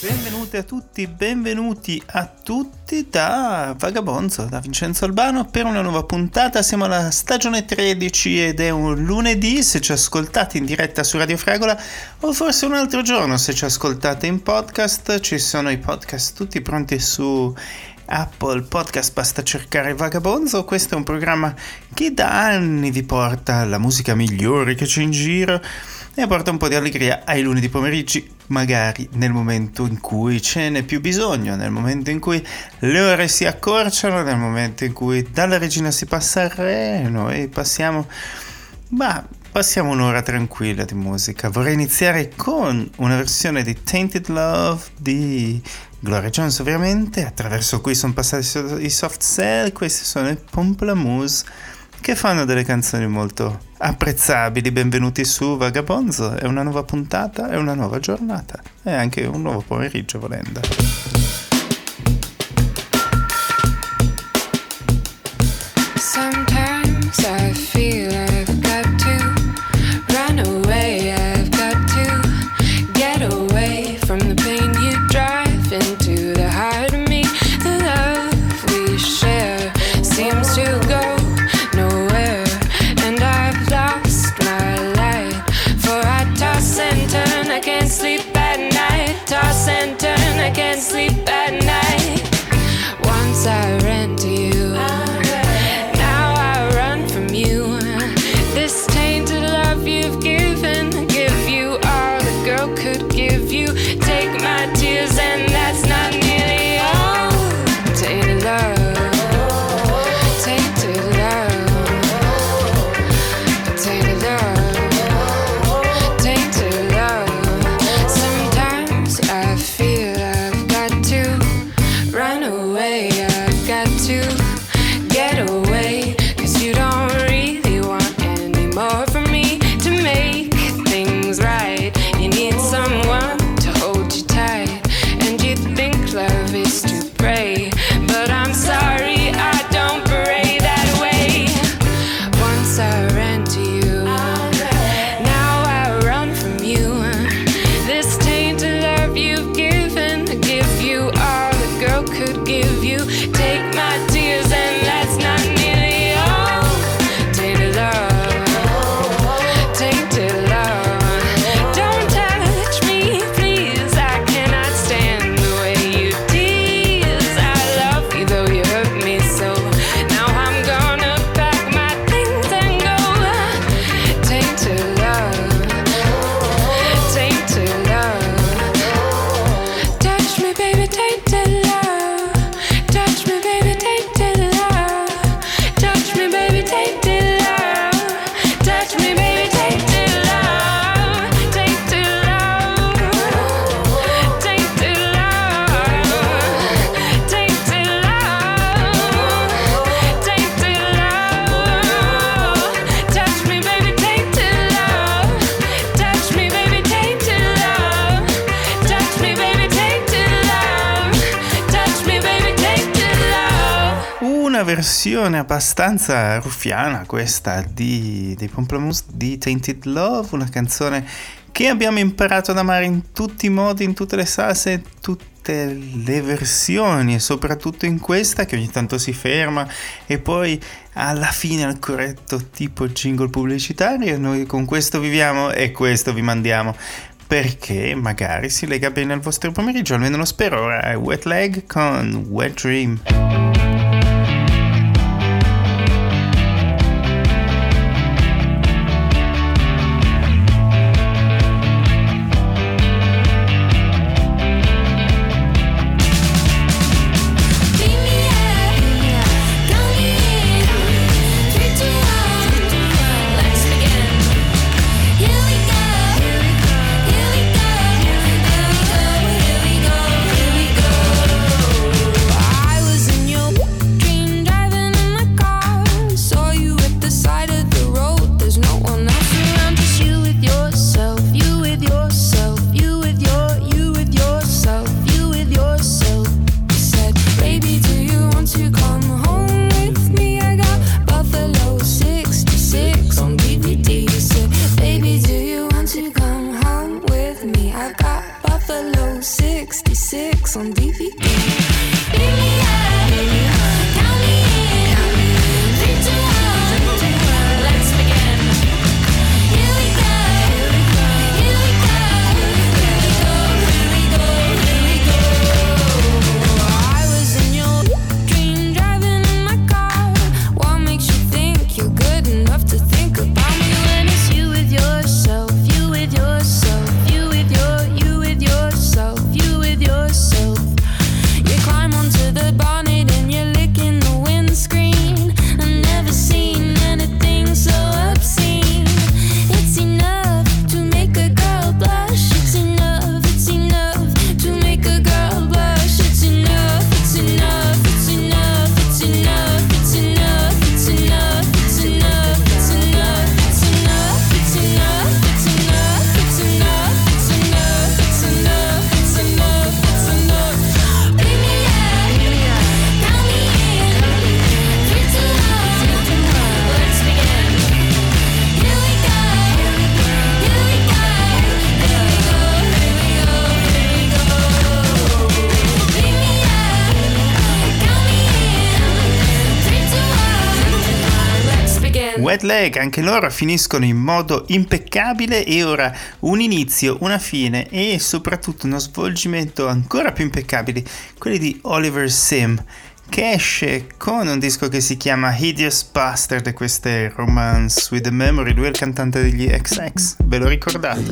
Benvenuti a tutti, benvenuti a tutti da Vagabonzo, da Vincenzo Albano per una nuova puntata. Siamo alla stagione 13 ed è un lunedì se ci ascoltate in diretta su Radio Fragola o forse un altro giorno se ci ascoltate in podcast. Ci sono i podcast tutti pronti su Apple Podcast, basta cercare Vagabonzo. Questo è un programma che da anni vi porta la musica migliore che c'è in giro e porta un po' di allegria ai lunedì pomeriggi, magari nel momento in cui ce n'è più bisogno, nel momento in cui le ore si accorciano, nel momento in cui dalla regina si passa al re, noi passiamo, ma passiamo un'ora tranquilla di musica. Vorrei iniziare con una versione di Tainted Love di Gloria Jones ovviamente, attraverso cui sono passati i soft cell, questi sono i Pomplamoose che fanno delle canzoni molto apprezzabili. Benvenuti su Vagabonzo, è una nuova puntata, è una nuova giornata e anche un nuovo pomeriggio volendo. Sometimes I feel abbastanza ruffiana questa di, dei Pomplamoose di Tainted Love, una canzone che abbiamo imparato ad amare in tutti i modi, in tutte le salse, in tutte le versioni e soprattutto in questa che ogni tanto si ferma e poi alla fine al corretto tipo jingle pubblicitario noi con questo viviamo e questo vi mandiamo perché magari si lega bene al vostro pomeriggio, almeno lo spero. Ora è Wet Leg con Wet Dream. Wet Leg, anche loro finiscono in modo impeccabile e ora un inizio, una fine e soprattutto uno svolgimento ancora più impeccabili, quelli di Oliver Sim che esce con un disco che si chiama Hideous Bastard e questo è Romance with the Memory, lui è il cantante degli XX, ve lo ricordate?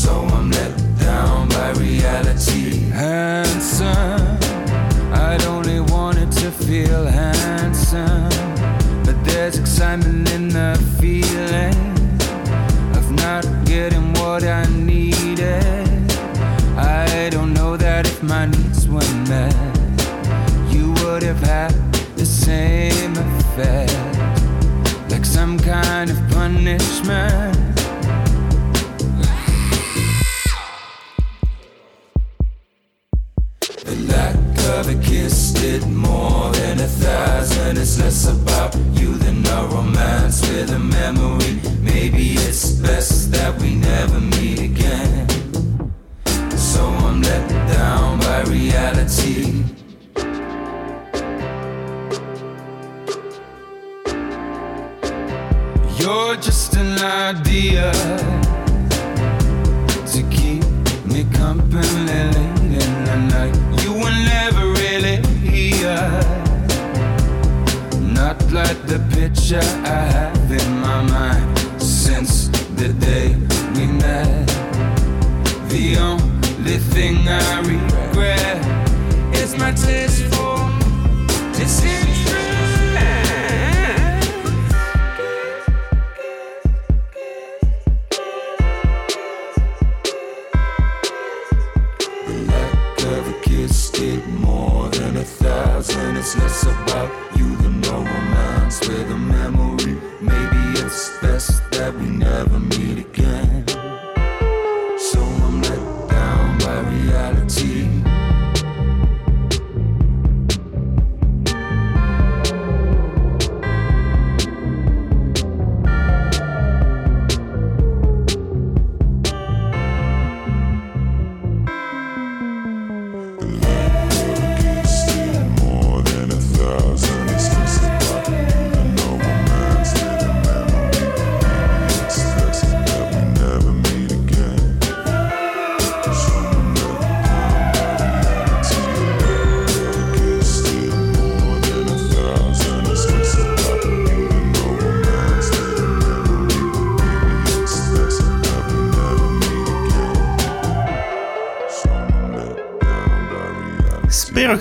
So I'm let down by reality. Handsome, I'd only wanted to feel handsome. But there's excitement in the feeling of not getting what I needed. I don't know that if my needs were met, you would have had the same effect. Like some kind of punishment. The lack of a kiss did more than a thousand. It's less about you than a romance with a memory. Maybe it's best that we never meet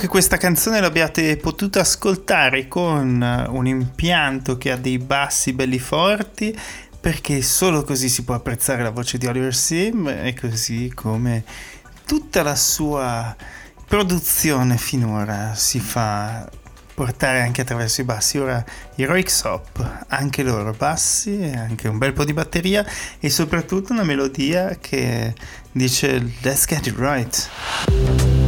questa canzone l'abbiate potuta ascoltare con eh, un impianto che ha dei bassi belli forti, perché solo così si può apprezzare la voce di Oliver Sim e così come tutta la sua produzione finora si fa portare anche attraverso i bassi. Ora Heroic Sop, anche loro bassi, anche un bel po' di batteria e soprattutto una melodia che dice Let's get it right.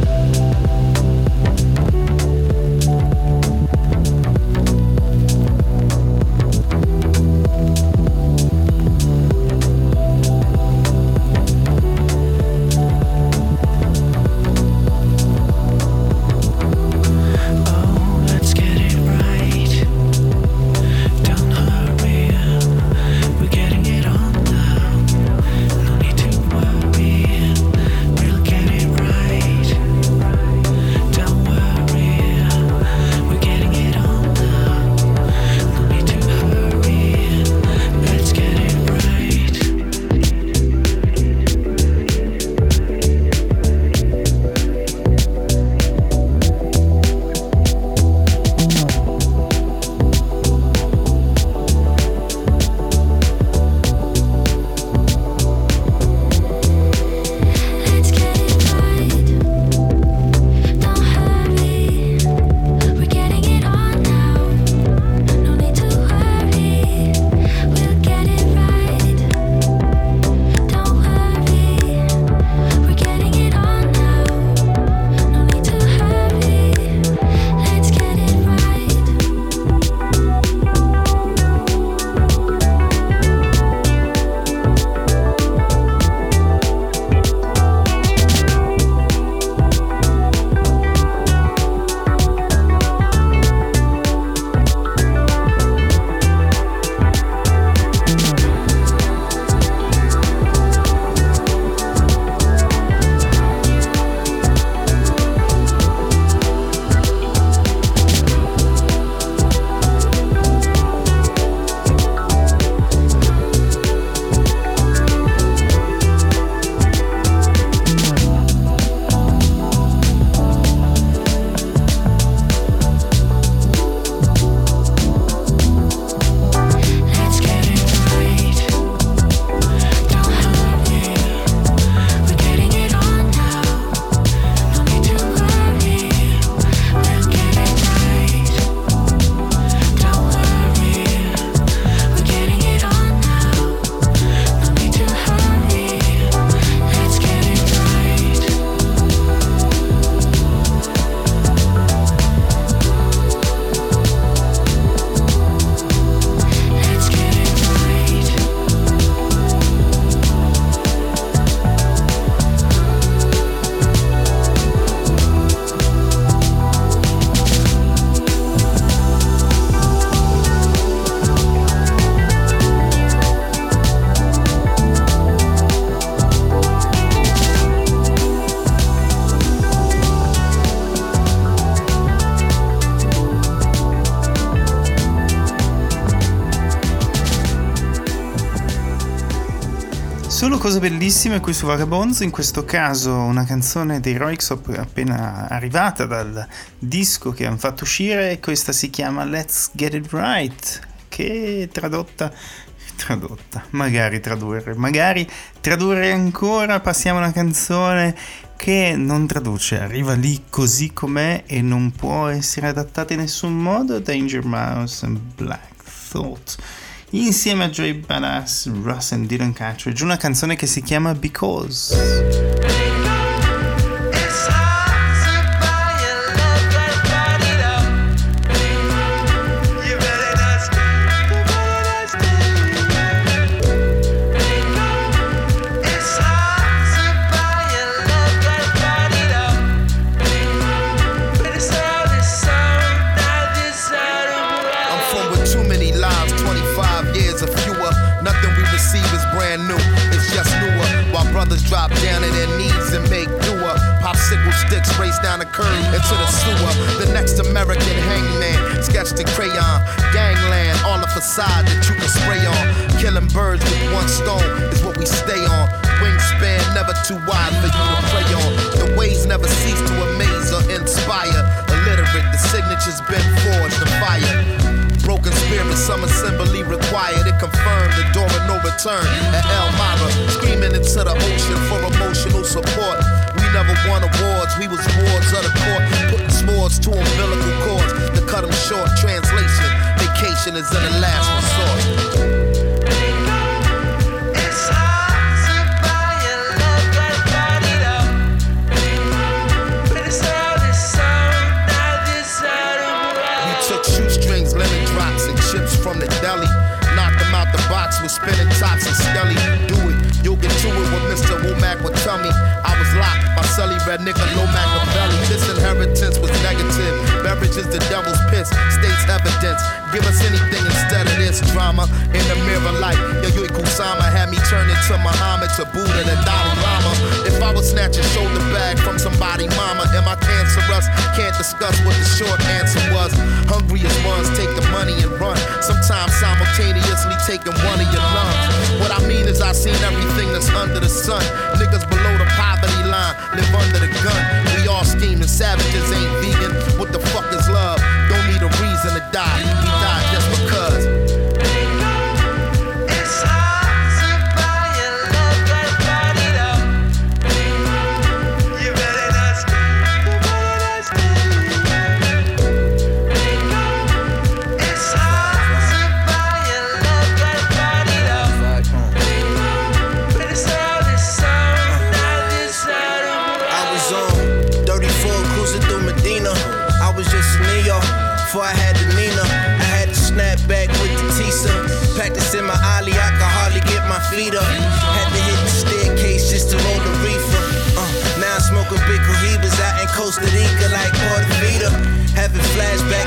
Cose bellissime qui su Vagabonzo, in questo caso una canzone dei Roixop appena arrivata dal disco che hanno fatto uscire, questa si chiama Let's Get It Right, che tradotta tradotta, magari tradurre, magari tradurre ancora, passiamo a una canzone che non traduce, arriva lì così com'è e non può essere adattata in nessun modo, Danger Mouse and Black Thought insieme a Joy Badass, Russ and Dylan Catridge, una canzone che si chiama Because. I cancerous? Can't discuss what the short answer was. Hungriest ones take the money and run. Sometimes simultaneously taking one of your lungs. What I mean is I've seen everything that's under the sun. Niggas below the poverty line live under the gun. We all scheming, savages ain't vegan. What the fuck is love? Don't need a reason to die.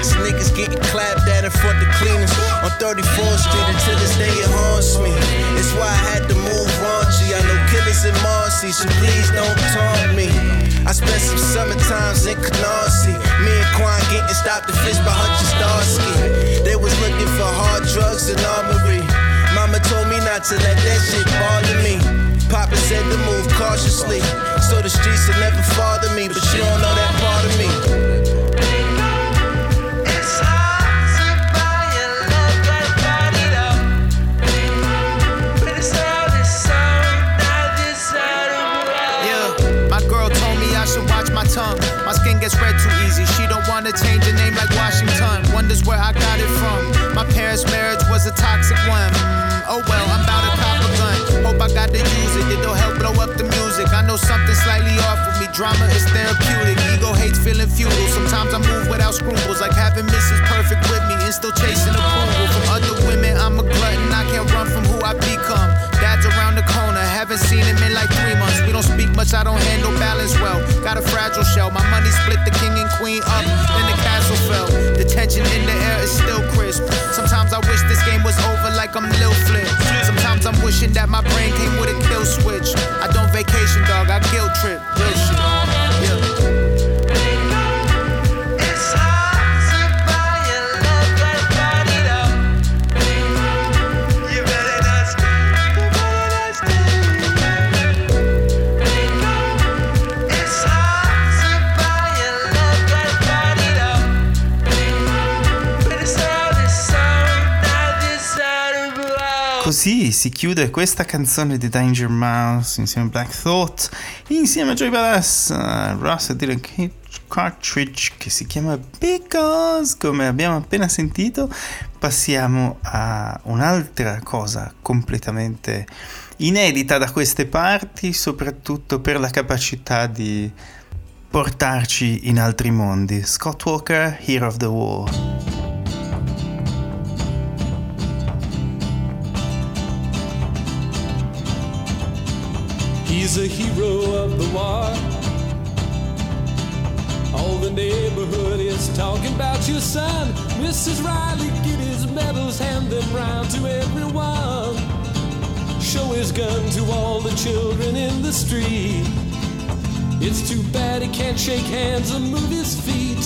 Flashbacks, niggas getting clapped at in front of cleaners on 34th Street. And to this day it haunts me. It's why I had to move raunchy. I know killers in Marcy, so please don't taunt me. I spent some summer times in Canarsie. Me and Quan getting stopped and fished by Hutch Starsky. They was looking for hard drugs and armory. Mama told me not to let that shit bother me. Papa said to move cautiously, so the streets will never bother me. But you don't know that part of me. Don't wanna change her name like Washington. Wonders where I got it from. My parents' marriage was a toxic one. Oh well, I'm about to cop a gun. Hope I got to use it. It'll help blow up the music. I know something slightly off with me. Drama is therapeutic. Ego hates feeling futile. Sometimes I move without scruples, like having Mrs. Perfect with me and still chasing approval from other women. I'm a glutton. I can't run from who I become. Dad's around the corner. Haven't seen him in like three months. We don't speak much. I don't handle balance well. Got a fragile shell. My money split the king and queen up. Then the castle fell. The tension in the air is still crisp. Sometimes I wish this game was over like I'm Lil Flip. Sometimes I'm wishing that my brain came with a kill switch. I don't vacation, dog. I guilt trip. Real. Così si chiude questa canzone di Danger Mouse insieme a Black Thought, insieme a Joy Badass, uh, Ross e Dylan Cartridge che si chiama Because, come abbiamo appena sentito. Passiamo a un'altra cosa completamente inedita da queste parti, soprattutto per la capacità di portarci in altri mondi. Scott Walker, Hero of the War. He's a hero of the war. All the neighborhood is talking about your son. Mrs. Riley, get his medals, hand them round to everyone. Show his gun to all the children in the street. It's too bad he can't shake hands or move his feet.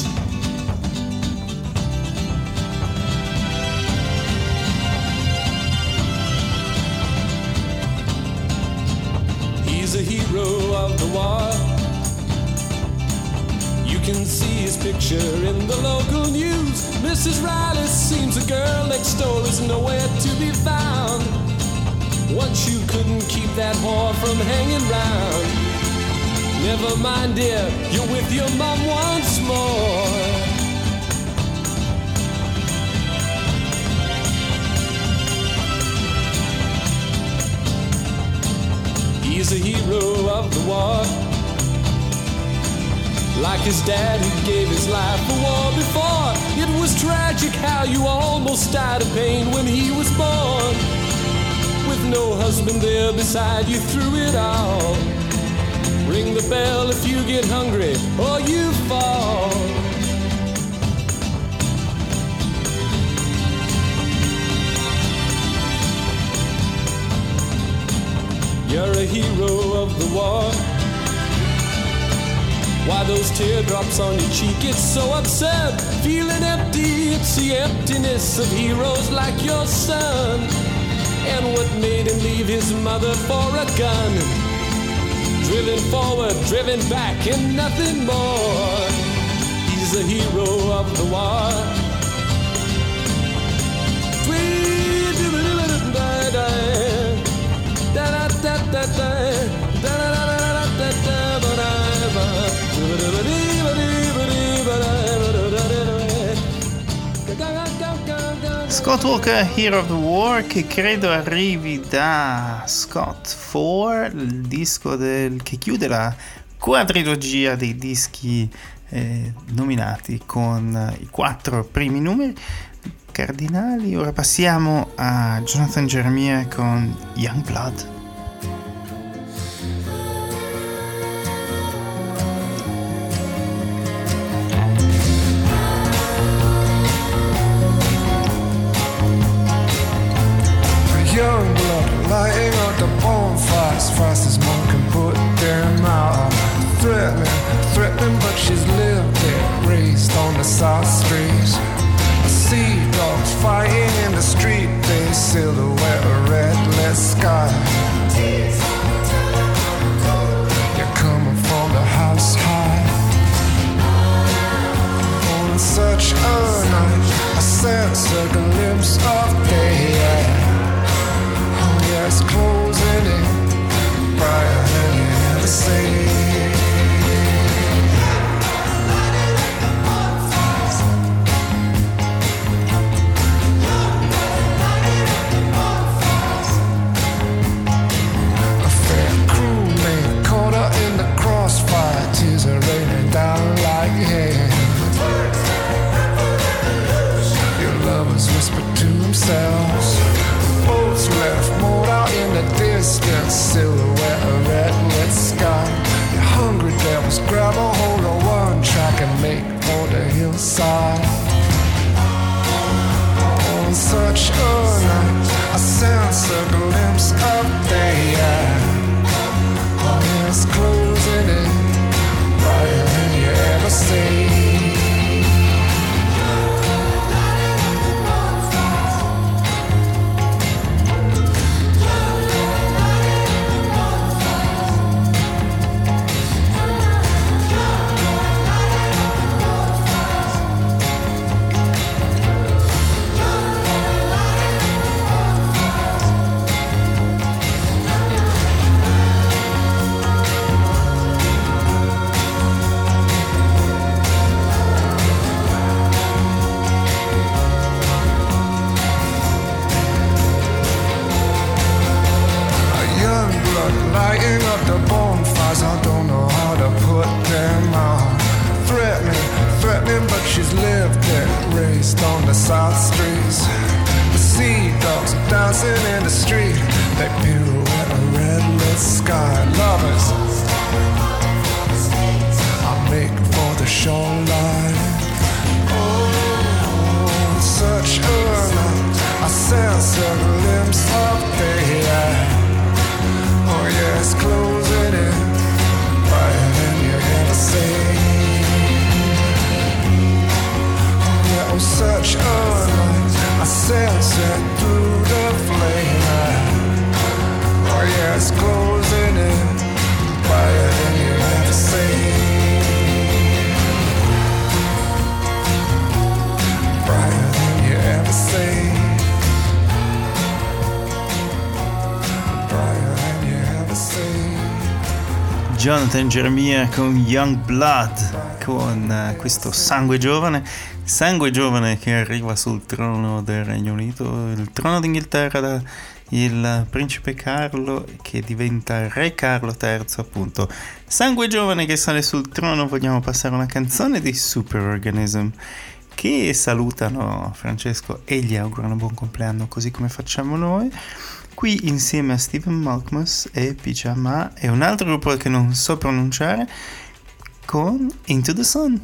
He's a hero of the war. You can see his picture in the local news. Mrs. Riley seems a girl next door is nowhere to be found. Once you couldn't keep that whore from hanging round. Never mind, dear, you're with your mom once more. He's a hero of the war. Like his dad who gave his life for war before. It was tragic how you almost died of pain when he was born. With no husband there beside you through it all. Ring the bell if you get hungry or you fall. You're a hero of the war. Why those teardrops on your cheek? It's so absurd. Feeling empty, it's the emptiness of heroes like your son. And what made him leave his mother for a gun? Driven forward, driven back, and nothing more. He's a hero of the war. Scott Walker, Hero of the War, che credo arrivi da Scott 4, il disco del- che chiude la quadrilogia dei dischi eh, nominati con i quattro primi numeri cardinali. Ora passiamo a Jonathan Jeremiah con Young Blood. Silhouette a redlit sky. You're coming from the house high. On such a night, I sense a glimpse of day. Oh, it's closing in brighter than you ever themselves. Boats left moored out in the distance, silhouette of red lit sky. Your hungry devils grab a hold of one track and make for the hillside. On such a night, I sense a glimpse of day. Oh, yeah, it's closing in brighter than you ever see. Jonathan Jeremiah con Young Blood, con eh, questo sangue giovane, sangue giovane che arriva sul trono del Regno Unito, il trono d'Inghilterra da il principe Carlo che diventa re Carlo III appunto. Sangue giovane che sale sul trono, vogliamo passare una canzone di Superorganism che salutano Francesco e gli augurano buon compleanno così come facciamo noi qui insieme a Stephen Malkmus e Pyjama e un altro gruppo che non so pronunciare con Into the Sun.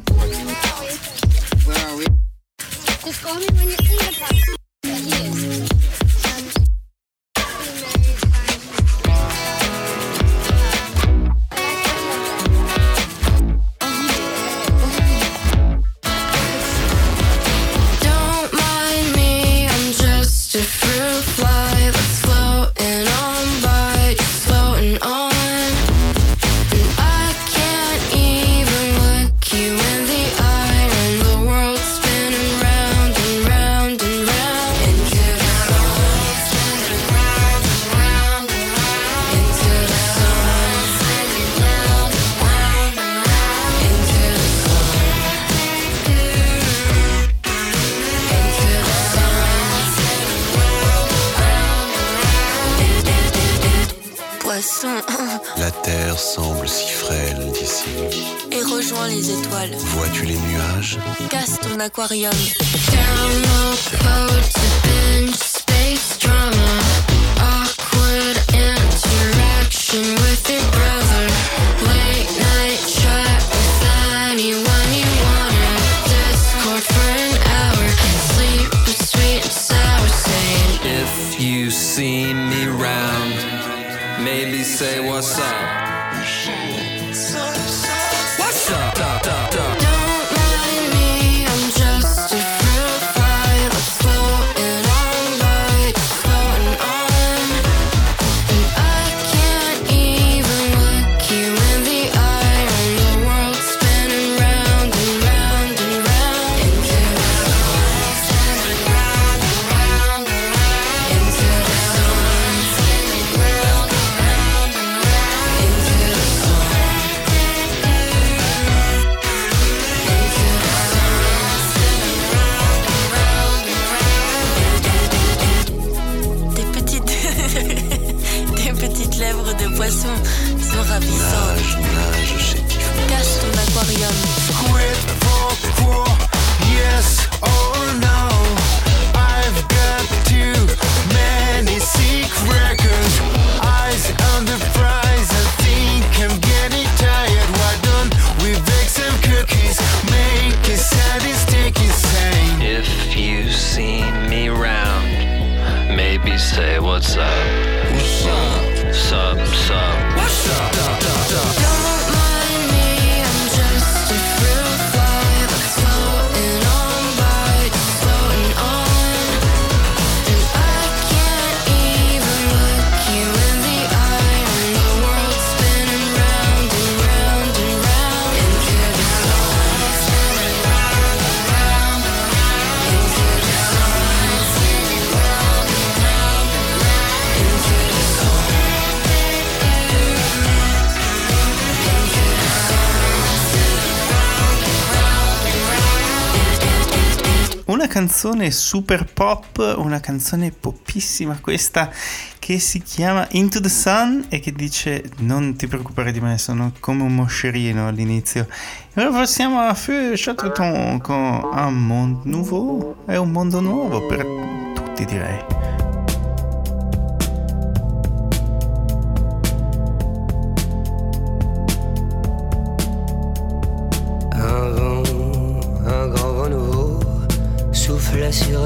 canzone super pop, una canzone popissima questa che si chiama Into the Sun e che dice non ti preoccupare di me, sono come un moscerino all'inizio. E ora passiamo a Feu Chatterton con Un Monde nuovo, è un mondo nuovo per tutti direi.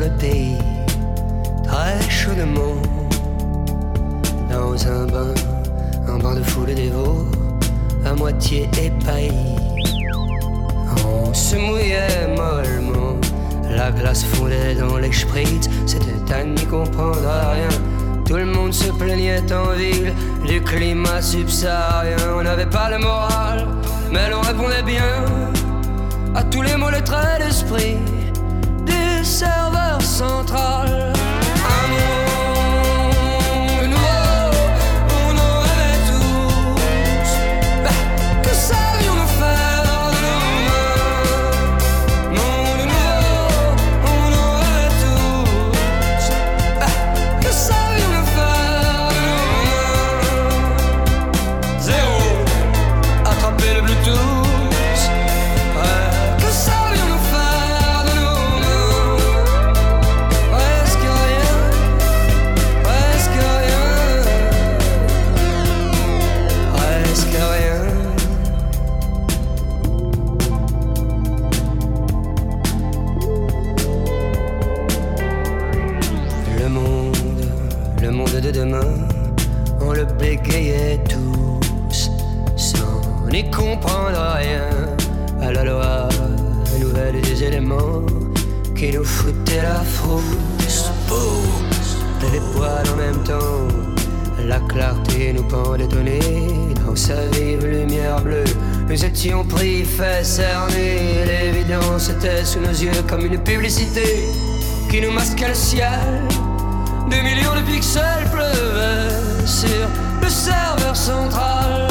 Le pays, très chaudement. Dans un bain, un bain de foule dévot, à moitié épaillis. On se mouillait mollement, la glace fondait dans les spritz, c'était à n'y comprendre rien. Tout le monde se plaignait en ville du climat subsaharien. On n'avait pas le moral, mais l'on répondait bien à tous les mots, les traits d'esprit centrale. Bégayait tous, sans n'y comprendre rien à la loi nouvelle des éléments qui nous foutaient la frousse. Les poils en même temps, la clarté nous pendait nez dans sa vive lumière bleue. Nous étions pris, fait cerner, l'évidence était sous nos yeux comme une publicité qui nous masquait le ciel. Des millions de pixels pleuvaient sur serveur central.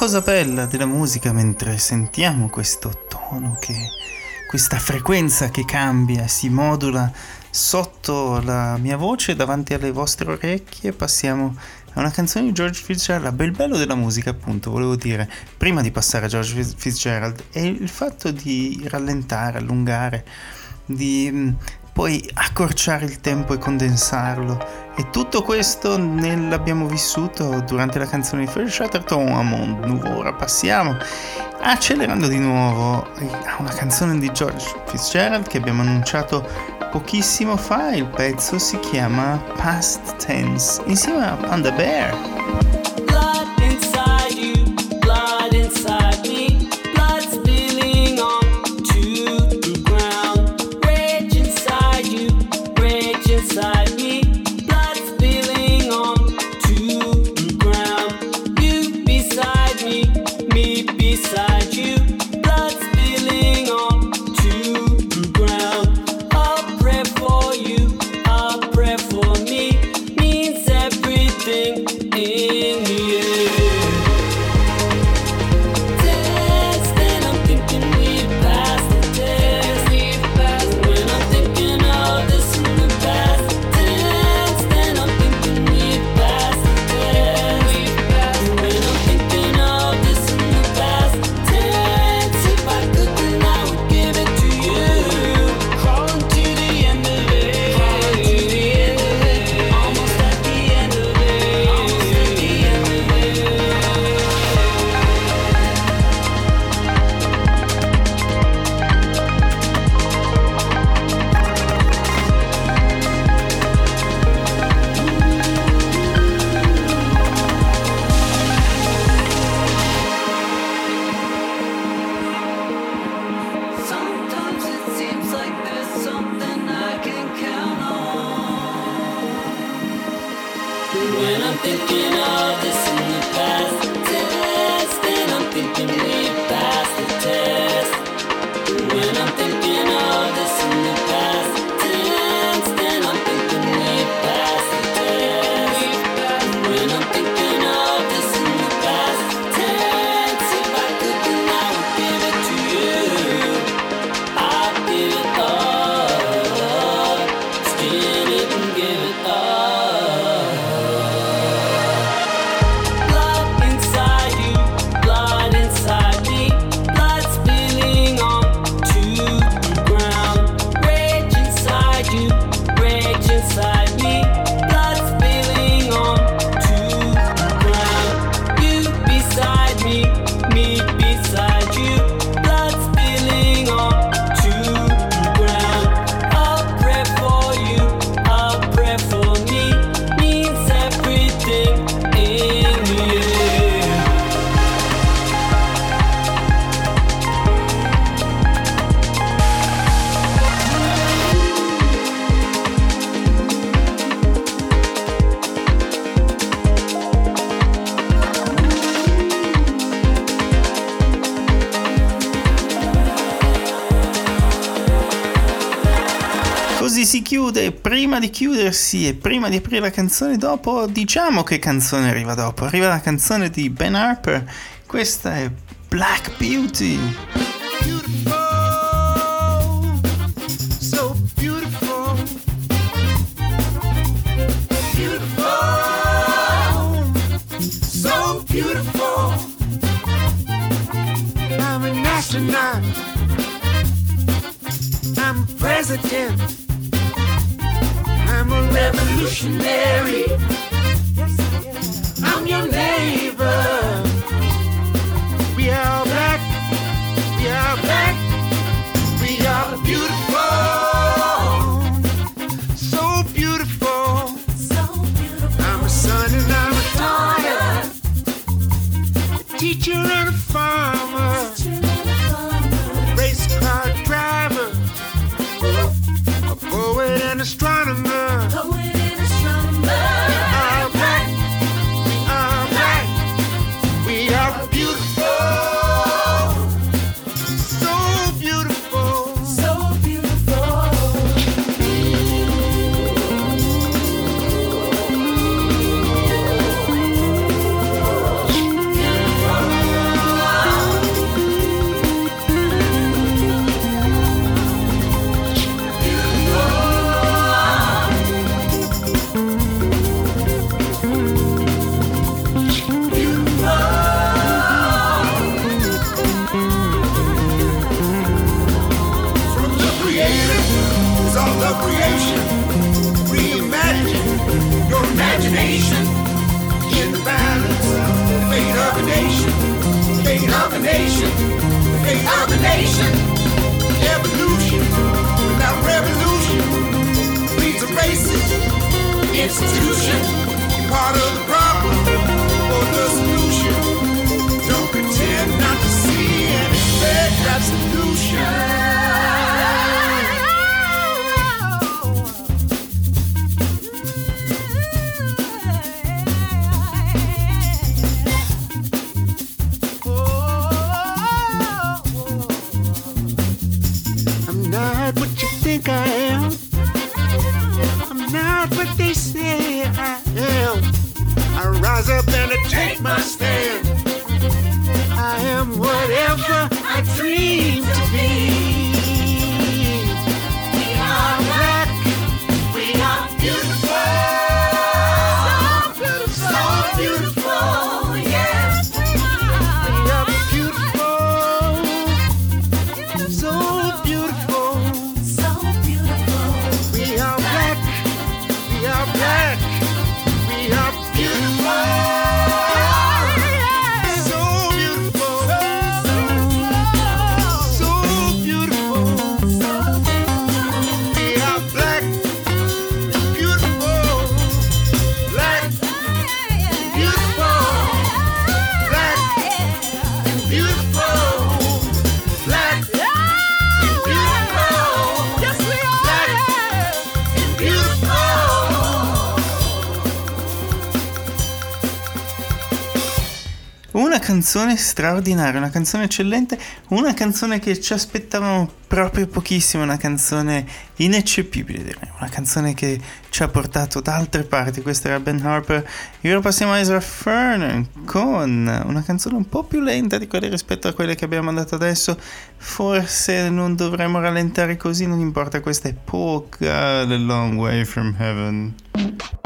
cosa bella della musica mentre sentiamo questo tono che questa frequenza che cambia, si modula sotto la mia voce davanti alle vostre orecchie, passiamo a una canzone di George Fitzgerald, la bel bello della musica appunto, volevo dire, prima di passare a George Fitzgerald, è il fatto di rallentare, allungare, di mm, poi accorciare il tempo e condensarlo. E tutto questo l'abbiamo vissuto durante la canzone di Fred Shatterton a Mond. Ora passiamo accelerando di nuovo a una canzone di George Fitzgerald che abbiamo annunciato pochissimo fa. Il pezzo si chiama Past Tense insieme a Panda Bear. si chiude prima di chiudersi e prima di aprire la canzone dopo, diciamo che canzone arriva dopo. Arriva la canzone di Ben Harper. Questa è Black Beauty. Beautiful. revolutionary. I'm your name. Of a nation. Evolution without revolution leads a racist institution. Part of the problem or the solution. Up and I take my stand. Canzone straordinaria, una canzone eccellente, una canzone che ci aspettavamo proprio pochissimo, una canzone ineccepibile direi, una canzone che ci ha portato da altre parti, questa era Ben Harper, e ora passiamo a Ezra Ferner con una canzone un po' più lenta di quelle rispetto a quelle che abbiamo mandato adesso, forse non dovremmo rallentare così, non importa, questa è poca, The Long Way From Heaven.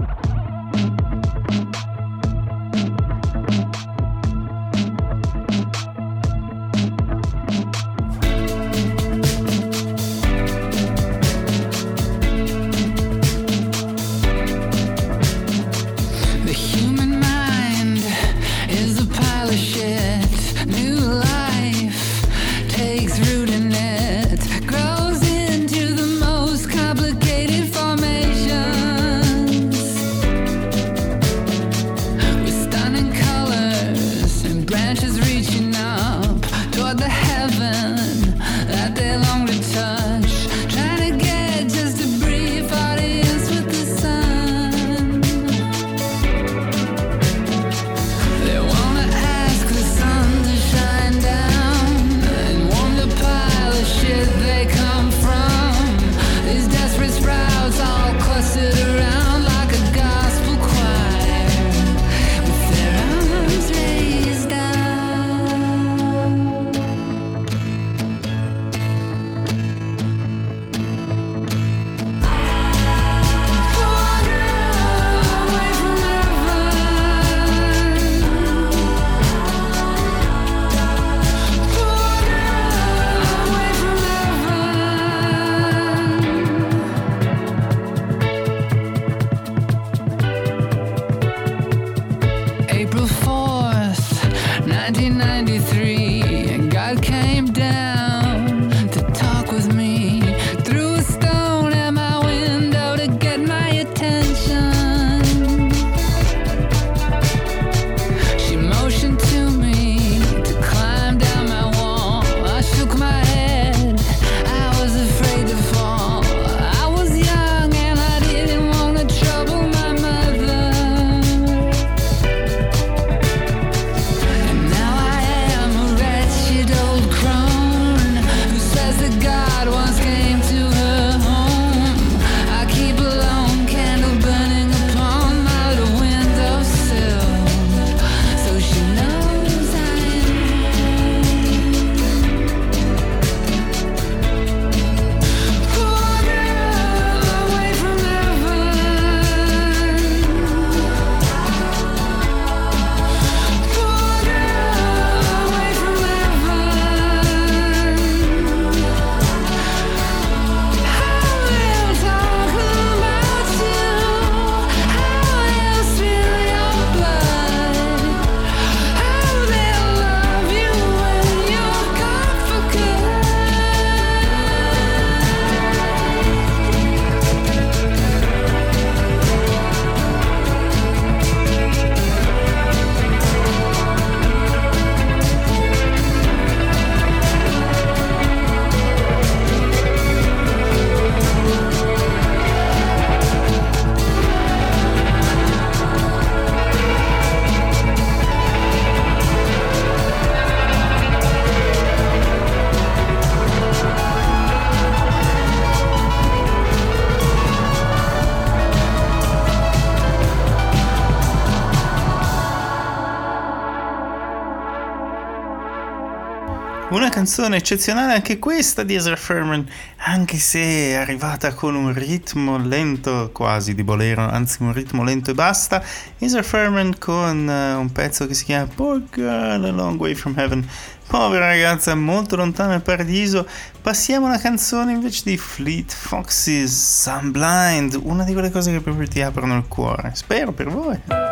Una canzone eccezionale anche questa di Ezra Furman, anche se è arrivata con un ritmo lento quasi di bolero, anzi un ritmo lento e basta. Ezra Furman con eh, un pezzo che si chiama Poor Girl a Long Way from Heaven. Povera ragazza molto lontana dal paradiso. Passiamo a una canzone invece di Fleet Foxes, Sunblind, una di quelle cose che proprio ti aprono il cuore. Spero per voi.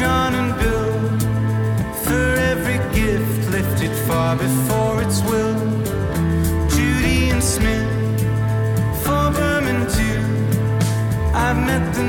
John and Bill, for every gift lifted far before its will. Judy and Smith, for Berman too. I've met the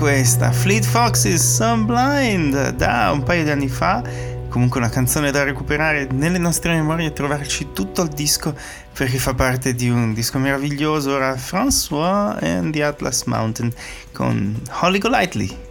questa! Fleet Foxes Sunblind da un paio di anni fa. Comunque una canzone da recuperare nelle nostre memorie e trovarci tutto il disco perché fa parte di un disco meraviglioso. Ora François and the Atlas Mountain con Holly Golightly.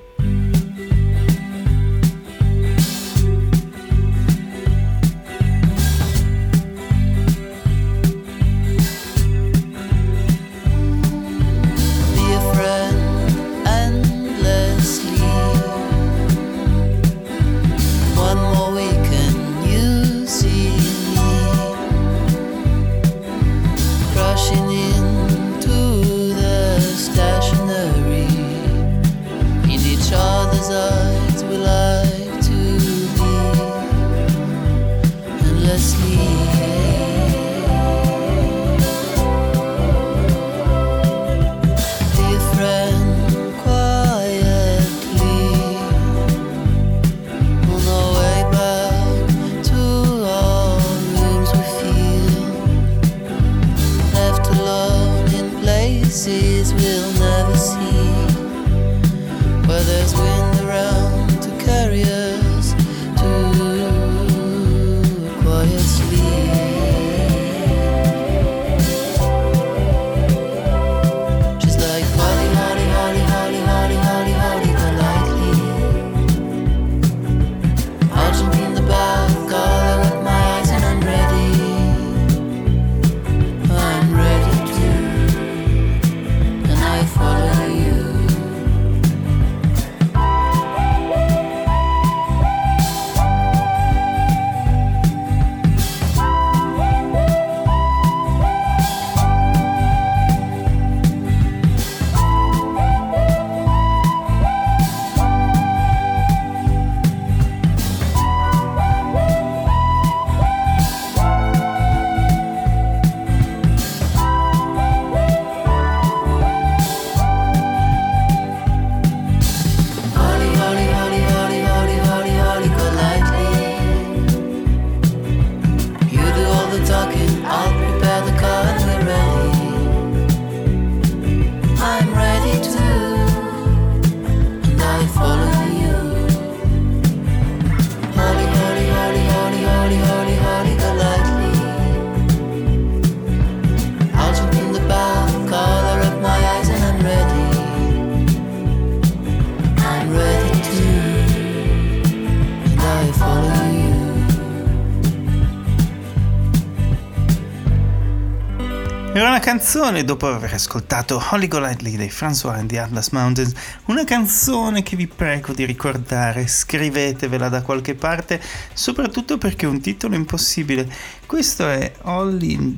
canzone, dopo aver ascoltato Holly Golightly dei François and the Atlas Mountains, una canzone che vi prego di ricordare, scrivetevela da qualche parte, soprattutto perché è un titolo impossibile. Questo è Holly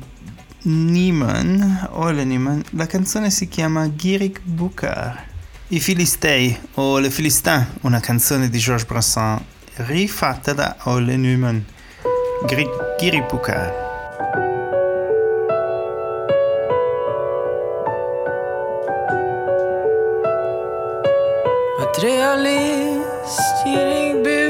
Neiman, Holly Nieman, la canzone si chiama Girik Bukar. I Filistei o Le Filistin, una canzone di Georges Brassens rifatta da Holly Neiman. Giri Bukar. realist, eating beer.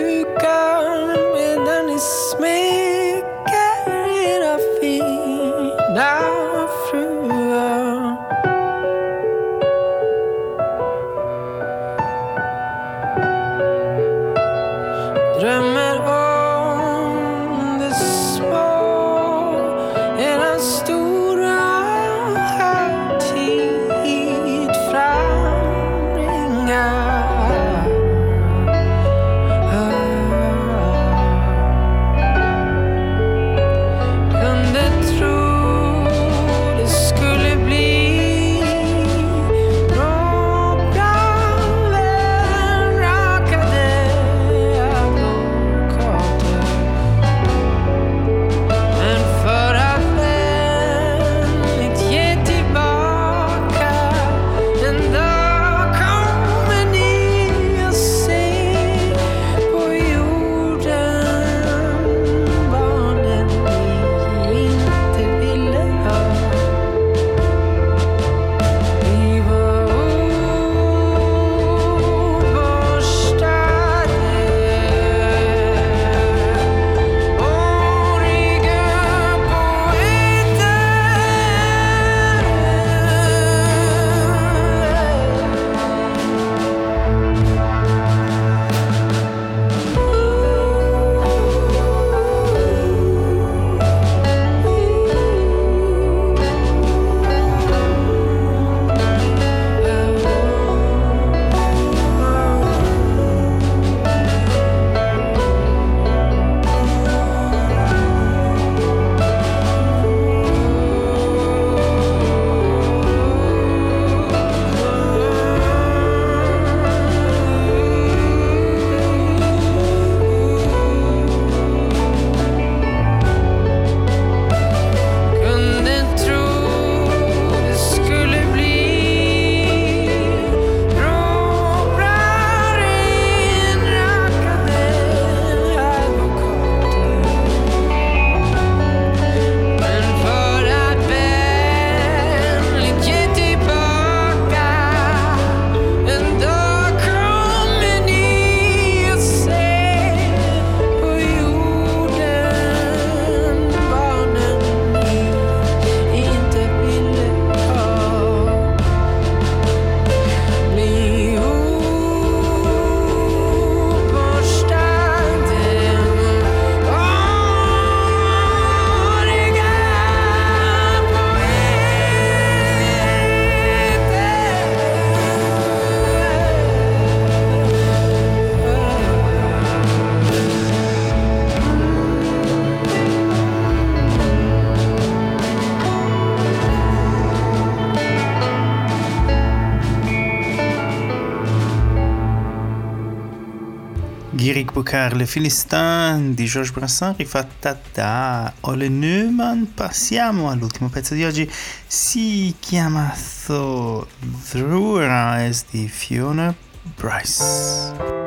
Le Philistin di Georges Brassens rifatta da Ole Newman. Passiamo all'ultimo pezzo di oggi, si chiama Through Eyes di Fiona Bryce.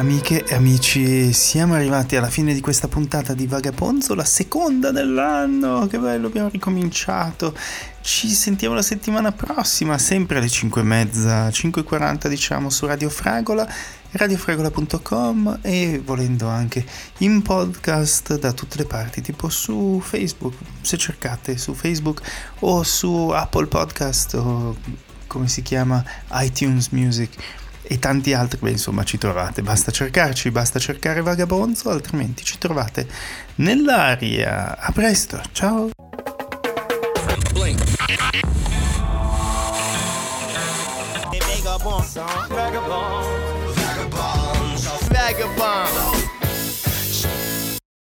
Amiche e amici, siamo arrivati alla fine di questa puntata di Vagabonzo, la seconda dell'anno. Che bello, abbiamo ricominciato. Ci sentiamo la settimana prossima, sempre alle 5.30, 5.40 diciamo, su Radio Fragola, radiofragola.com e volendo anche in podcast da tutte le parti, tipo su Facebook, se cercate su Facebook o su Apple Podcast o come si chiama iTunes Music e tanti altri, beh insomma ci trovate, basta cercarci, basta cercare Vagabonzo, altrimenti ci trovate nell'aria. A presto, ciao! Vagabond. Vagabond. Vagabond.